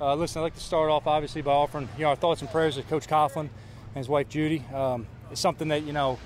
Uh, listen, I'd like to start off obviously by offering you know our thoughts and prayers to Coach Coughlin and his wife Judy. Um, it's something that you know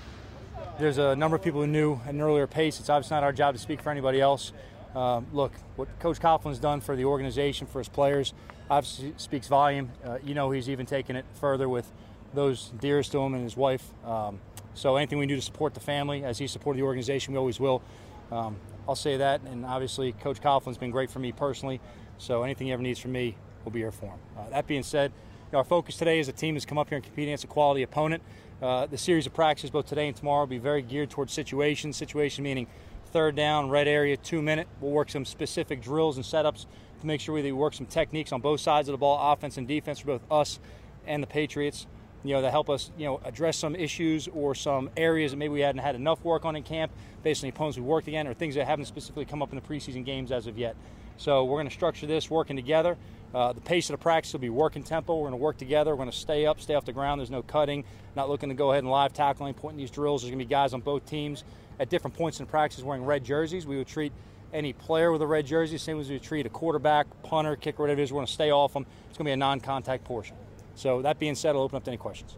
there's a number of people who knew at an earlier pace. It's obviously not our job to speak for anybody else. Um, look, what Coach Coughlin's done for the organization, for his players, obviously speaks volume. Uh, you know, he's even taken it further with those dearest to him and his wife. Um, so anything we do to support the family, as he supported the organization, we always will. Um, I'll say that, and obviously, Coach Coughlin's been great for me personally. So anything he ever needs from me, we'll be here for him. Uh, that being said, our focus today as a team is come up here and competing against a quality opponent. Uh, the series of practices, both today and tomorrow, will be very geared towards situations. Situation meaning third down, red area, two minute. We'll work some specific drills and setups to make sure we work some techniques on both sides of the ball, offense and defense, for both us and the Patriots. You know, to help us, you know, address some issues or some areas that maybe we hadn't had enough work on in camp based on the opponents we worked against or things that haven't specifically come up in the preseason games as of yet. So we're going to structure this working together. Uh, the pace of the practice will be working tempo. We're going to work together. We're going to stay up, stay off the ground. There's no cutting. Not looking to go ahead and live tackling, pointing these drills. There's going to be guys on both teams at different points in practice wearing red jerseys. We would treat any player with a red jersey, same as we treat a quarterback, punter, kicker, whatever it is. We're going to stay off them. It's going to be a non-contact portion. So that being said, I'll open up to any questions.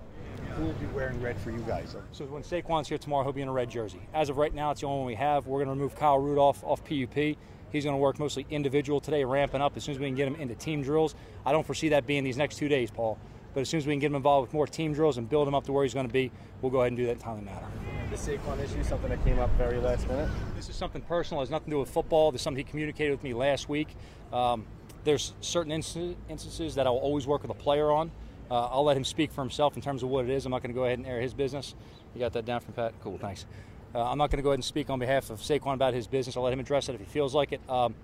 Who will be wearing red for you guys? So when Saquon's here tomorrow, he'll be in a red jersey. As of right now, it's the only one we have. We're going to remove Kyle Rudolph off PUP. He's going to work mostly individual today, ramping up as soon as we can get him into team drills. I don't foresee that being these next two days, Paul. But as soon as we can get him involved with more team drills and build him up to where he's going to be, we'll go ahead and do that in timely manner. The Saquon issue, something that came up very last minute. This is something personal. It has nothing to do with football. This is something he communicated with me last week. Um, there's certain instances that I will always work with a player on. Uh, I'll let him speak for himself in terms of what it is. I'm not going to go ahead and air his business. You got that down from Pat? Cool, thanks. Uh, I'm not going to go ahead and speak on behalf of Saquon about his business. I'll let him address it if he feels like it. Um,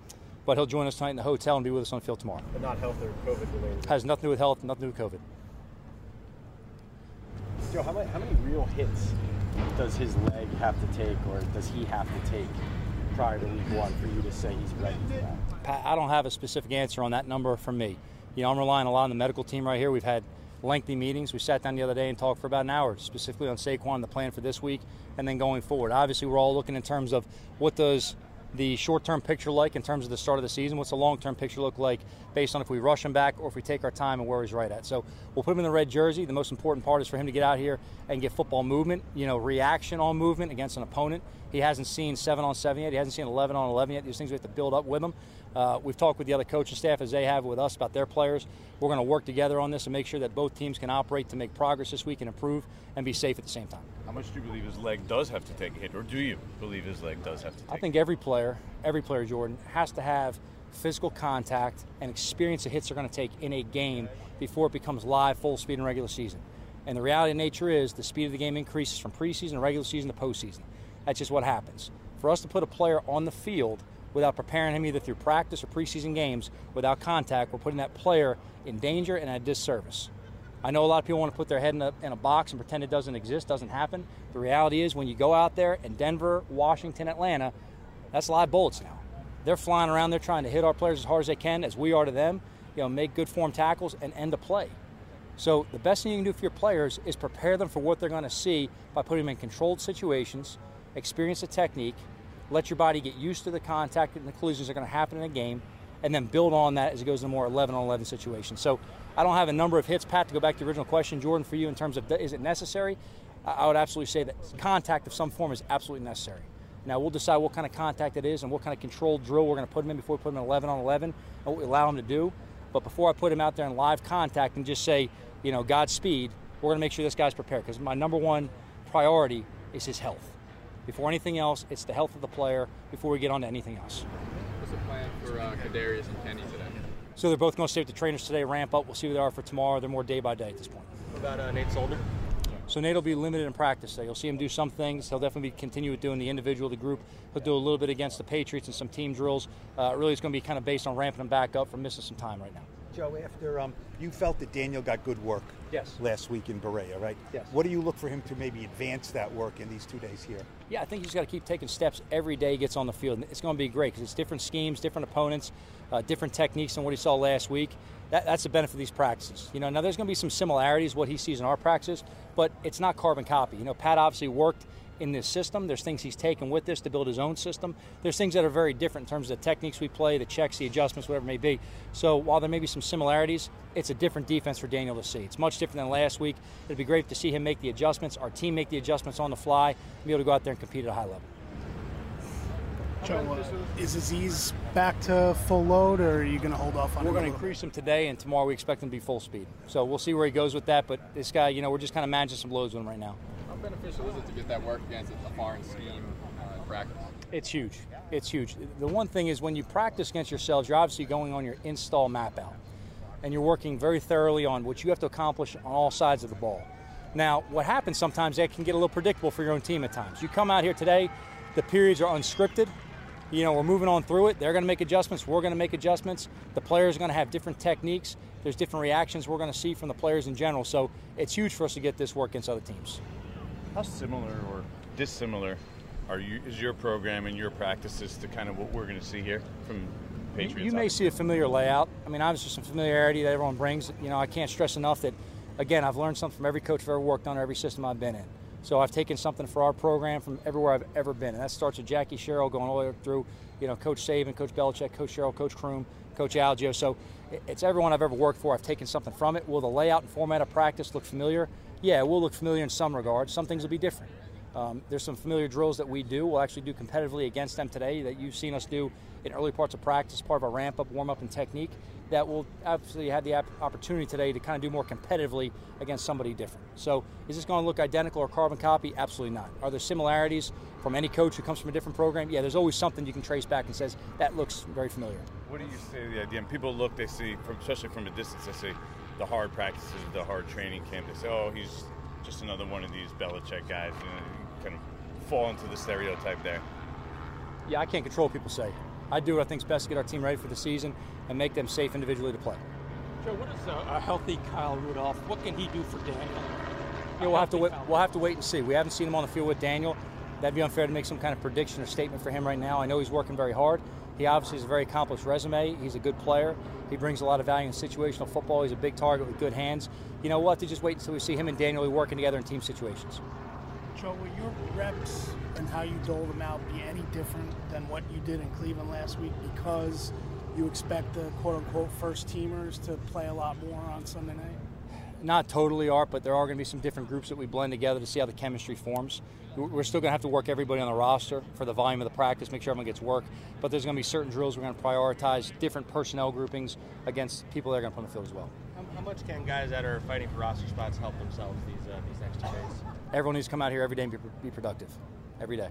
but he'll join us tonight in the hotel and be with us on the field tomorrow. But not health or COVID related. Has nothing to do with health, nothing to do with COVID. Joe, how many, how many real hits does his leg have to take, or does he have to take prior to week one for you to say he's ready for that? Pat, I don't have a specific answer on that number from me. You know, I'm relying a lot on the medical team right here. We've had lengthy meetings. We sat down the other day and talked for about an hour, specifically on Saquon, the plan for this week, and then going forward. Obviously, we're all looking in terms of what does the short-term picture like in terms of the start of the season? What's the long-term picture look like based on if we rush him back or if we take our time and where he's right at? So we'll put him in the red jersey. The most important part is for him to get out here and get football movement, you know, reaction on movement against an opponent. He hasn't seen seven on seven yet. He hasn't seen 11 on 11 yet. These things we have to build up with him. Uh, we've talked with the other coaching staff as they have with us about their players. We're going to work together on this and make sure that both teams can operate to make progress this week and improve and be safe at the same time. How much do you believe his leg does have to take a hit, or do you believe his leg does have to take I think every player, every player, Jordan, has to have physical contact and experience the hits they're going to take in a game before it becomes live, full speed in regular season. And the reality of nature is the speed of the game increases from preseason, to regular season to postseason. That's just what happens. For us to put a player on the field without preparing him either through practice or preseason games without contact, we're putting that player in danger and at disservice. I know a lot of people want to put their head in a, in a box and pretend it doesn't exist, doesn't happen. The reality is, when you go out there in Denver, Washington, Atlanta, that's live bullets now. They're flying around, they're trying to hit our players as hard as they can, as we are to them, you know, make good form tackles and end the play. So the best thing you can do for your players is prepare them for what they're going to see by putting them in controlled situations, experience the technique, let your body get used to the contact and the collisions are going to happen in a game, and then build on that as it goes into more 11 on 11 situations. So I don't have a number of hits, Pat, to go back to the original question, Jordan, for you in terms of is it necessary? I would absolutely say that contact of some form is absolutely necessary. Now we'll decide what kind of contact it is and what kind of controlled drill we're going to put him in before we put him in 11 on 11 and what we allow him to do. But before I put him out there in live contact and just say, you know, Godspeed, we're going to make sure this guy's prepared because my number one priority is his health. Before anything else, it's the health of the player before we get on to anything else. What's the plan for uh, Kadarius and Kenny today? So they're both going to stay with the trainers today, ramp up. We'll see who they are for tomorrow. They're more day by day at this point. What about uh, Nate Solder? So Nate will be limited in practice today. You'll see him do some things. He'll definitely continue with doing the individual, the group. He'll do a little bit against the Patriots and some team drills. Uh, really, it's going to be kind of based on ramping him back up from missing some time right now. Joe, after um, you felt that Daniel got good work yes. last week in Berea, right? Yes. What do you look for him to maybe advance that work in these two days here? Yeah, I think he's got to keep taking steps every day he gets on the field. It's going to be great because it's different schemes, different opponents, uh, different techniques than what he saw last week. That, that's the benefit of these practices. You know, now there's going to be some similarities what he sees in our practices, but it's not carbon copy. You know, Pat obviously worked in this system. There's things he's taken with this to build his own system. There's things that are very different in terms of the techniques we play, the checks, the adjustments, whatever it may be. So while there may be some similarities, it's a different defense for Daniel to see. It's much different than last week. It'd be great to see him make the adjustments, our team make the adjustments on the fly, and be able to go out there and compete at a high level. Joe, uh, is Aziz back to full load, or are you going to hold off on We're going to increase him today, and tomorrow we expect him to be full speed. So we'll see where he goes with that. But this guy, you know, we're just kind of managing some loads with him right now. Beneficial is it to get that work against a foreign scheme uh, practice? It's huge. It's huge. The one thing is when you practice against yourselves, you're obviously going on your install map out. And you're working very thoroughly on what you have to accomplish on all sides of the ball. Now, what happens sometimes, that can get a little predictable for your own team at times. You come out here today, the periods are unscripted. You know, we're moving on through it. They're going to make adjustments. We're going to make adjustments. The players are going to have different techniques. There's different reactions we're going to see from the players in general. So it's huge for us to get this work against other teams. How similar or dissimilar are you is your program and your practices to kind of what we're going to see here from Patriots? You may see a familiar layout. I mean, obviously some familiarity that everyone brings. You know, I can't stress enough that, again, I've learned something from every coach I've ever worked on, every system I've been in. So I've taken something for our program from everywhere I've ever been, and that starts with Jackie Sherrill going all the way through, you know, Coach Saban, Coach Belichick, Coach Sherrill, Coach Croom, Coach Algio. So it's everyone I've ever worked for. I've taken something from it. Will the layout and format of practice look familiar? Yeah, it will look familiar in some regards. Some things will be different. Um, there's some familiar drills that we do. We'll actually do competitively against them today that you've seen us do in early parts of practice, part of our ramp up, warm up, and technique. That we'll absolutely have the opportunity today to kind of do more competitively against somebody different. So, is this going to look identical or carbon copy? Absolutely not. Are there similarities from any coach who comes from a different program? Yeah, there's always something you can trace back and says that looks very familiar. What do you say to the idea? And people look, they see, from, especially from a distance, they see the hard practices, the hard training camp. They say, oh, he's just another one of these Belichick guys. You know, kind of fall into the stereotype there. Yeah, I can't control what people say. I do what I think is best to get our team ready for the season and make them safe individually to play. Joe, what is a, a healthy Kyle Rudolph? What can he do for Daniel? Yeah, we'll have to wait, we'll have to wait and see. We haven't seen him on the field with Daniel. That'd be unfair to make some kind of prediction or statement for him right now. I know he's working very hard. He obviously has a very accomplished resume. He's a good player. He brings a lot of value in situational football. He's a big target with good hands. You know, we'll have to just wait until we see him and Daniel working together in team situations. Joe, will your reps and how you dole them out be any different than what you did in Cleveland last week because you expect the quote unquote first teamers to play a lot more on Sunday night? Not totally, Art, but there are going to be some different groups that we blend together to see how the chemistry forms. We're still going to have to work everybody on the roster for the volume of the practice, make sure everyone gets work. But there's going to be certain drills we're going to prioritize, different personnel groupings against people that are going to put on the field as well. How, how much can guys that are fighting for roster spots help themselves these uh, these next two days? Everyone needs to come out here every day and be, be productive, every day.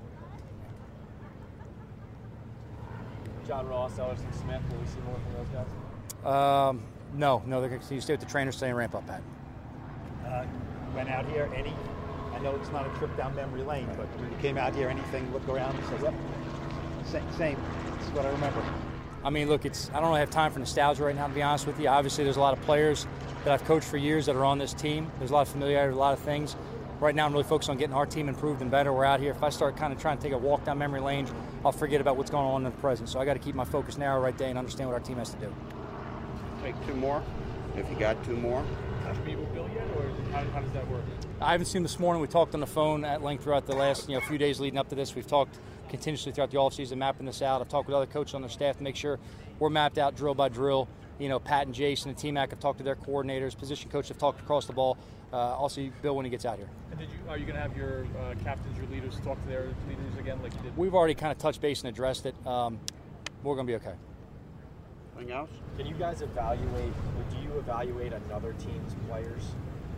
John Ross, Elerson Smith, will we see more from those guys? Um, no, no, they're going to stay with the trainers, stay and ramp up, Pat. Uh, went out here, any, I know it's not a trip down memory lane, but when you came out here, anything, look around and say, yep, same, same. This is what I remember. I mean, look, it's I don't really have time for nostalgia right now, to be honest with you. Obviously, there's a lot of players that I've coached for years that are on this team. There's a lot of familiarity with a lot of things. Right now, I'm really focused on getting our team improved and better. We're out here. If I start kind of trying to take a walk down memory lane, I'll forget about what's going on in the present. So I got to keep my focus narrow right there and understand what our team has to do. Take two more. If you got two more. Have you meet with Bill yet, or how, how does that work? I haven't seen this morning. We talked on the phone at length throughout the last you know few days leading up to this. We've talked continuously throughout the offseason, mapping this out. I've talked with other coaches on their staff to make sure we're mapped out drill by drill. You know, Pat and Jason and T-Mac have talked to their coordinators. Position coach have talked across the ball. Uh, also, Bill when he gets out here. And did you are you going to have your uh, captains, your leaders, talk to their leaders again, like you did? We've already kind of touched base and addressed it. Um, we're going to be okay. Anything else? Can you guys evaluate? Or do you evaluate another team's players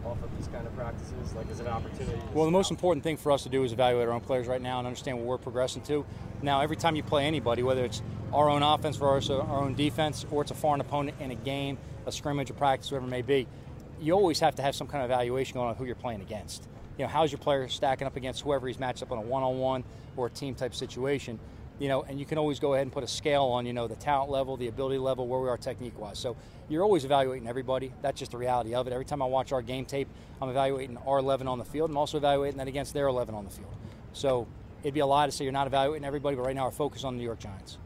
off of these kind of practices? Like, is it an opportunity? Well, the most important thing for us to do is evaluate our own players right now and understand what we're progressing to. Now, every time you play anybody, whether it's our own offense versus our own defense, or it's a foreign opponent in a game, a scrimmage, a practice, whatever it may be, you always have to have some kind of evaluation going on who you're playing against. You know, how's your player stacking up against whoever he's matched up on a one-on-one or a team type situation? You know, and you can always go ahead and put a scale on, you know, the talent level, the ability level, where we are technique wise. So you're always evaluating everybody. That's just the reality of it. Every time I watch our game tape, I'm evaluating our 11 on the field. I'm also evaluating that against their 11 on the field. So it'd be a lie to say you're not evaluating everybody, but right now our focus on the New York Giants.